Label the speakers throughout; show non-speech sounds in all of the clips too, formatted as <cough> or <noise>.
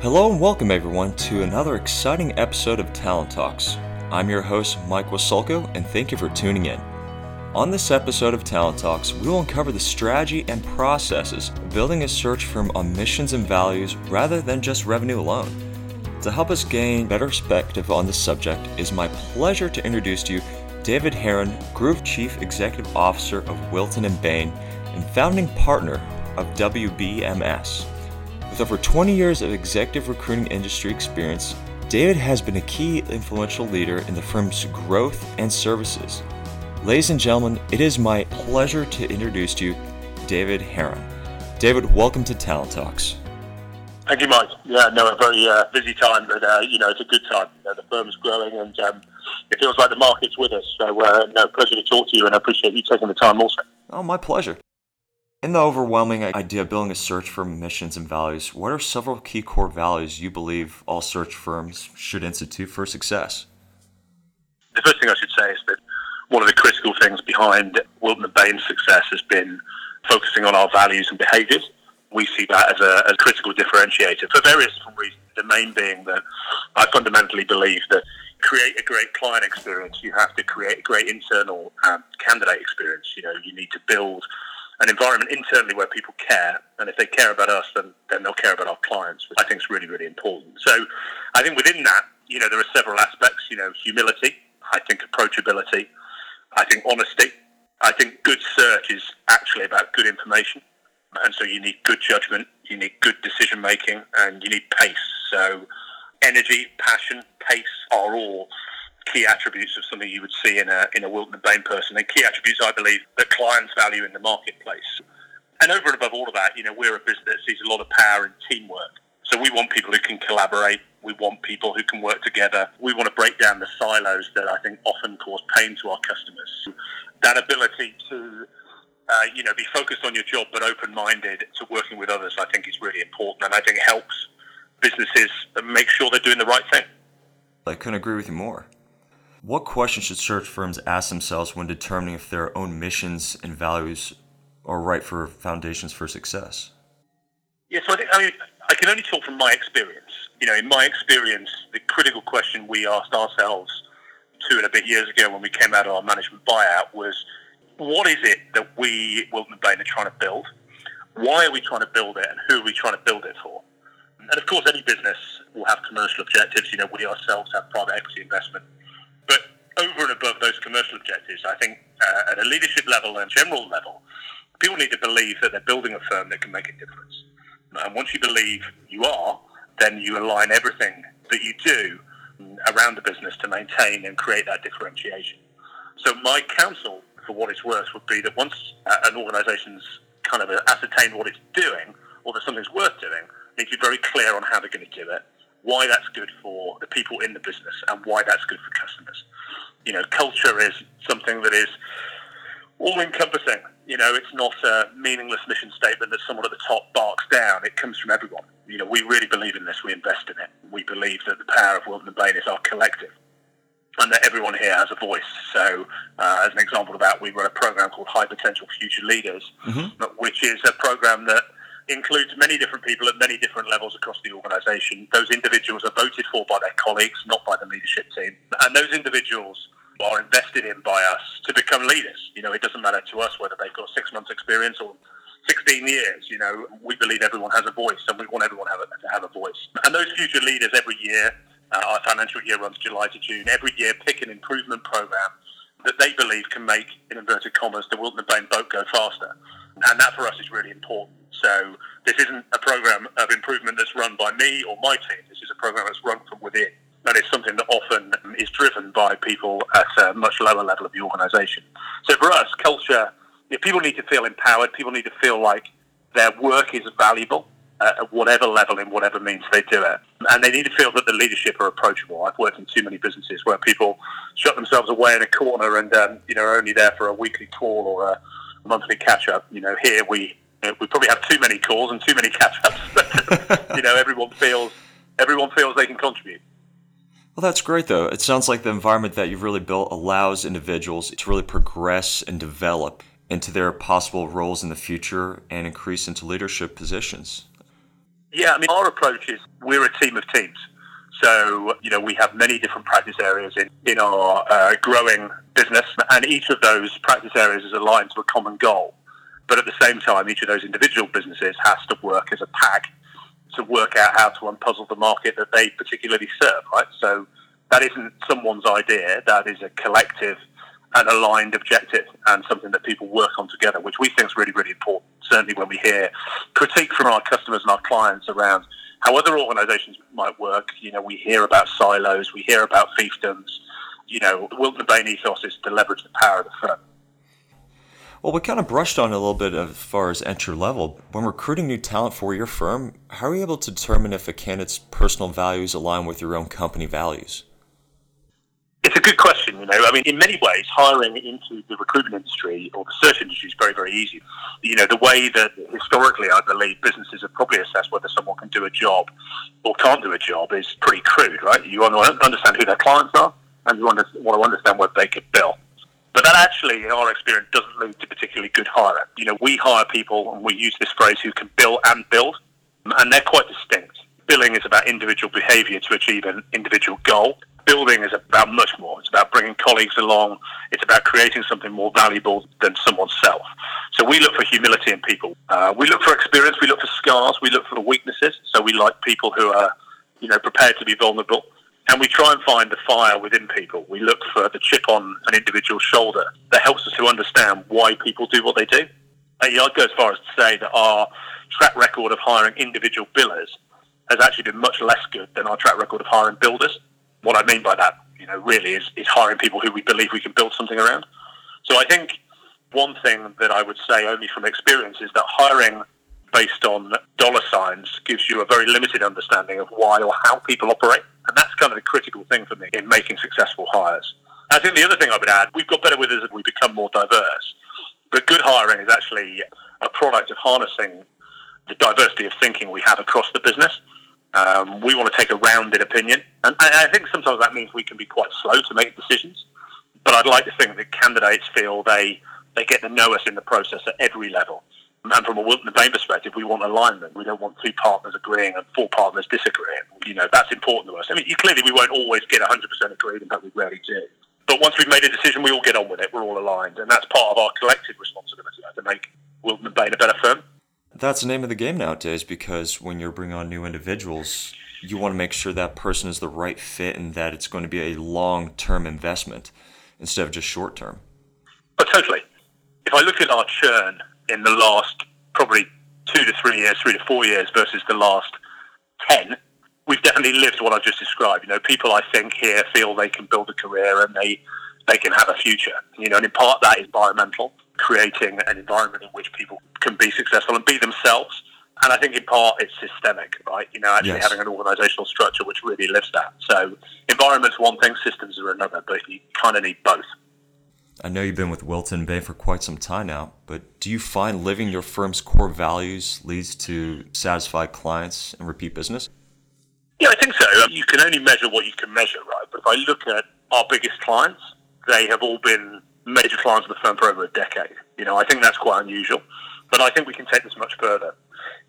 Speaker 1: Hello and welcome everyone to another exciting episode of Talent Talks. I'm your host, Mike Wasulko, and thank you for tuning in. On this episode of Talent Talks, we will uncover the strategy and processes of building a search firm on missions and values rather than just revenue alone. To help us gain better perspective on this subject, it is my pleasure to introduce to you David Heron, Group Chief Executive Officer of Wilton and Bain and founding partner of WBMS. With over 20 years of executive recruiting industry experience, David has been a key influential leader in the firm's growth and services. Ladies and gentlemen, it is my pleasure to introduce to you David Heron. David, welcome to Talent Talks.
Speaker 2: Thank you, Mike. Yeah, no, a very uh, busy time, but uh, you know it's a good time. You know, the firm's growing, and um, it feels like the market's with us. So, uh, no, pleasure to talk to you, and I appreciate you taking the time also.
Speaker 1: Oh, my pleasure. In the overwhelming idea of building a search firm missions and values, what are several key core values you believe all search firms should institute for success?
Speaker 2: The first thing I should say is that one of the critical things behind Wilton and Bain's success has been focusing on our values and behaviours. We see that as a, as a critical differentiator for various reasons. The main being that I fundamentally believe that create a great client experience, you have to create a great internal um, candidate experience. You know, you need to build an environment internally where people care, and if they care about us, then then they'll care about our clients, which I think is really really important. So, I think within that, you know, there are several aspects. You know, humility. I think approachability. I think honesty. I think good search is actually about good information, and so you need good judgment, you need good decision making, and you need pace. So, energy, passion, pace are all key attributes of something you would see in a, in a Wilton and Bain person, and key attributes I believe that clients value in the marketplace. And over and above all of that, you know, we're a business that sees a lot of power in teamwork. So we want people who can collaborate. We want people who can work together. We want to break down the silos that I think often cause pain to our customers. That ability to, uh, you know, be focused on your job but open-minded to working with others, I think is really important, and I think helps businesses make sure they're doing the right thing.
Speaker 1: I couldn't agree with you more. What questions should search firms ask themselves when determining if their own missions and values are right for foundations for success?
Speaker 2: Yes, yeah, so I think I, mean, I can only talk from my experience. You know, in my experience, the critical question we asked ourselves two and a bit years ago when we came out of our management buyout was, what is it that we, Wilton Bain, are trying to build? Why are we trying to build it, and who are we trying to build it for? And of course, any business will have commercial objectives. You know, we ourselves have private equity investment over and above those commercial objectives, I think uh, at a leadership level and general level, people need to believe that they're building a firm that can make a difference. And once you believe you are, then you align everything that you do around the business to maintain and create that differentiation. So my counsel, for what it's worth, would be that once uh, an organisation's kind of ascertained what it's doing, or that something's worth doing, need to be very clear on how they're going to do it why that's good for the people in the business and why that's good for customers. You know, culture is something that is all encompassing. You know, it's not a meaningless mission statement that someone at the top barks down. It comes from everyone. You know, we really believe in this. We invest in it. We believe that the power of Wilton and Bain is our collective and that everyone here has a voice. So, uh, as an example of that, we run a program called High Potential Future Leaders, mm-hmm. which is a program that includes many different people at many different levels across the organisation. Those individuals are voted for by their colleagues, not by the leadership team. And those individuals are invested in by us to become leaders. You know, it doesn't matter to us whether they've got six months experience or 16 years. You know, we believe everyone has a voice and we want everyone to have a, to have a voice. And those future leaders every year, uh, our financial year runs July to June, every year pick an improvement program that they believe can make, in inverted commas, the Wilton Bain boat go faster. And that for us is really important. So this isn't a program of improvement that's run by me or my team. This is a program that's run from within. And it's something that often is driven by people at a much lower level of the organisation. So for us, culture, people need to feel empowered. People need to feel like their work is valuable at whatever level, in whatever means they do it. And they need to feel that the leadership are approachable. I've worked in too many businesses where people shut themselves away in a corner and um, you know are only there for a weekly call or a monthly catch up. You know, here we we probably have too many calls and too many <laughs> catch ups. <laughs> you know, everyone feels everyone feels they can contribute.
Speaker 1: Well, that's great, though. It sounds like the environment that you've really built allows individuals to really progress and develop into their possible roles in the future and increase into leadership positions.
Speaker 2: Yeah, I mean, our approach is we're a team of teams. So, you know, we have many different practice areas in, in our uh, growing business, and each of those practice areas is aligned to a common goal. But at the same time, each of those individual businesses has to work as a pack to work out how to unpuzzle the market that they particularly serve, right? So that isn't someone's idea, that is a collective and aligned objective and something that people work on together, which we think is really, really important. Certainly when we hear critique from our customers and our clients around how other organizations might work, you know, we hear about silos, we hear about fiefdoms. You know, the Wilton Bain ethos is to leverage the power of the firm.
Speaker 1: Well, we kind of brushed on a little bit as far as entry level. When recruiting new talent for your firm, how are you able to determine if a candidate's personal values align with your own company values?
Speaker 2: It's a good question. You know, I mean, in many ways, hiring into the recruitment industry or the search industry is very, very easy. You know, the way that historically, I believe, businesses have probably assessed whether someone can do a job or can't do a job is pretty crude, right? You want to understand who their clients are, and you want to, want to understand whether they could bill. But that actually, in our experience, doesn't lead to particularly good hiring. You know, we hire people, and we use this phrase, who can bill and build, and they're quite distinct. Billing is about individual behaviour to achieve an individual goal. Building is about much more. It's about bringing colleagues along. It's about creating something more valuable than someone's self. So we look for humility in people. Uh, we look for experience. We look for scars. We look for weaknesses. So we like people who are, you know, prepared to be vulnerable and we try and find the fire within people. We look for the chip on an individual's shoulder that helps us to understand why people do what they do. Uh, and, I'd go as far as to say that our track record of hiring individual billers has actually been much less good than our track record of hiring builders. What I mean by that, you know, really is, is hiring people who we believe we can build something around. So I think one thing that I would say only from experience is that hiring based on dollar signs gives you a very limited understanding of why or how people operate. And that's kind of the critical thing for me in making successful hires. I think the other thing I would add, we've got better with us as we become more diverse. But good hiring is actually a product of harnessing the diversity of thinking we have across the business. Um, we want to take a rounded opinion. And I think sometimes that means we can be quite slow to make decisions. But I'd like to think that candidates feel they, they get to know us in the process at every level. And from a Wilton Bain perspective, we want alignment. We don't want two partners agreeing and four partners disagreeing. You know, that's important to us. I mean, clearly we won't always get 100% agreed, in fact, we rarely do. But once we've made a decision, we all get on with it. We're all aligned. And that's part of our collective responsibility to make Wilton Bain a better firm.
Speaker 1: That's the name of the game nowadays because when you're bringing on new individuals, you want to make sure that person is the right fit and that it's going to be a long term investment instead of just short term.
Speaker 2: Oh, totally. If I look at our churn in the last probably two to three years, three to four years versus the last 10, we've definitely lived what I've just described. You know, people I think here feel they can build a career and they, they can have a future. You know, and in part that is environmental, creating an environment in which people can be successful and be themselves. And I think in part it's systemic, right? You know, actually yes. having an organizational structure which really lives that. So environment's one thing, systems are another, but you kind of need both.
Speaker 1: I know you've been with Wilton Bain for quite some time now, but do you find living your firm's core values leads to satisfied clients and repeat business?
Speaker 2: Yeah, I think so. Um, you can only measure what you can measure, right? But if I look at our biggest clients, they have all been major clients of the firm for over a decade. You know, I think that's quite unusual, but I think we can take this much further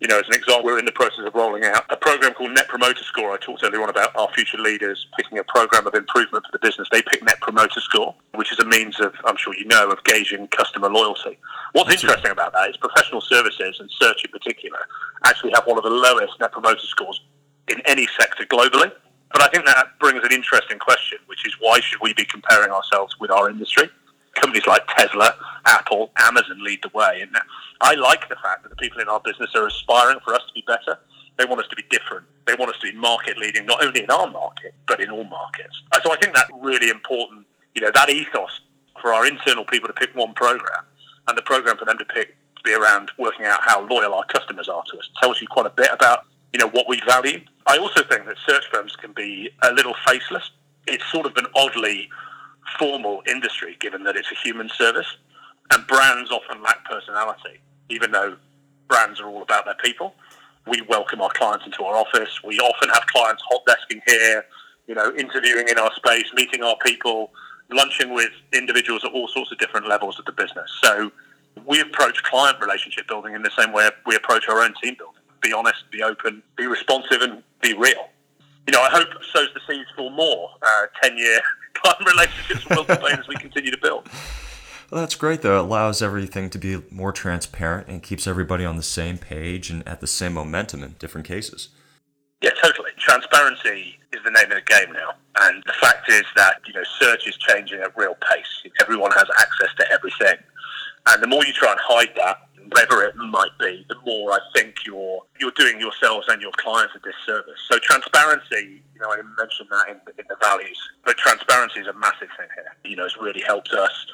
Speaker 2: you know, as an example, we're in the process of rolling out a program called Net Promoter Score. I talked earlier on about our future leaders picking a program of improvement for the business. They pick Net Promoter Score, which is a means of, I'm sure you know, of gauging customer loyalty. What's interesting about that is professional services and search in particular actually have one of the lowest Net Promoter Scores in any sector globally. But I think that brings an interesting question, which is why should we be comparing ourselves with our industry? companies like Tesla, Apple, Amazon lead the way. And I like the fact that the people in our business are aspiring for us to be better. They want us to be different. They want us to be market leading, not only in our market, but in all markets. So I think that's really important. You know, that ethos for our internal people to pick one program and the program for them to pick to be around working out how loyal our customers are to us tells you quite a bit about, you know, what we value. I also think that search firms can be a little faceless. It's sort of an oddly formal industry, given that it's a human service. And brands often lack personality, even though brands are all about their people. We welcome our clients into our office. We often have clients hot desking here, you know, interviewing in our space, meeting our people, lunching with individuals at all sorts of different levels of the business. So we approach client relationship building in the same way we approach our own team building be honest, be open, be responsive, and be real. You know, I hope sows the seeds for more uh, 10 year <laughs> client relationships with Wilton Bain as we continue to build.
Speaker 1: Well, that's great, though. It allows everything to be more transparent and keeps everybody on the same page and at the same momentum in different cases.
Speaker 2: Yeah, totally. Transparency is the name of the game now. And the fact is that, you know, search is changing at real pace. Everyone has access to everything. And the more you try and hide that, whatever it might be, the more I think you're you're doing yourselves and your clients a disservice. So transparency, you know, I mentioned that in, in the values, but transparency is a massive thing here. You know, it's really helped us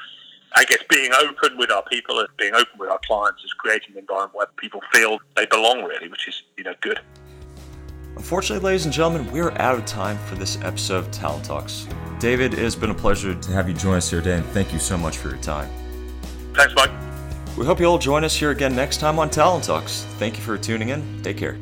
Speaker 2: I guess being open with our people and being open with our clients is creating an environment where people feel they belong really, which is, you know, good.
Speaker 1: Unfortunately, ladies and gentlemen, we're out of time for this episode of Talent Talks. David, it has been a pleasure to have you join us here today, and thank you so much for your time.
Speaker 2: Thanks, Mike.
Speaker 1: We hope you'll join us here again next time on Talent Talks. Thank you for tuning in. Take care.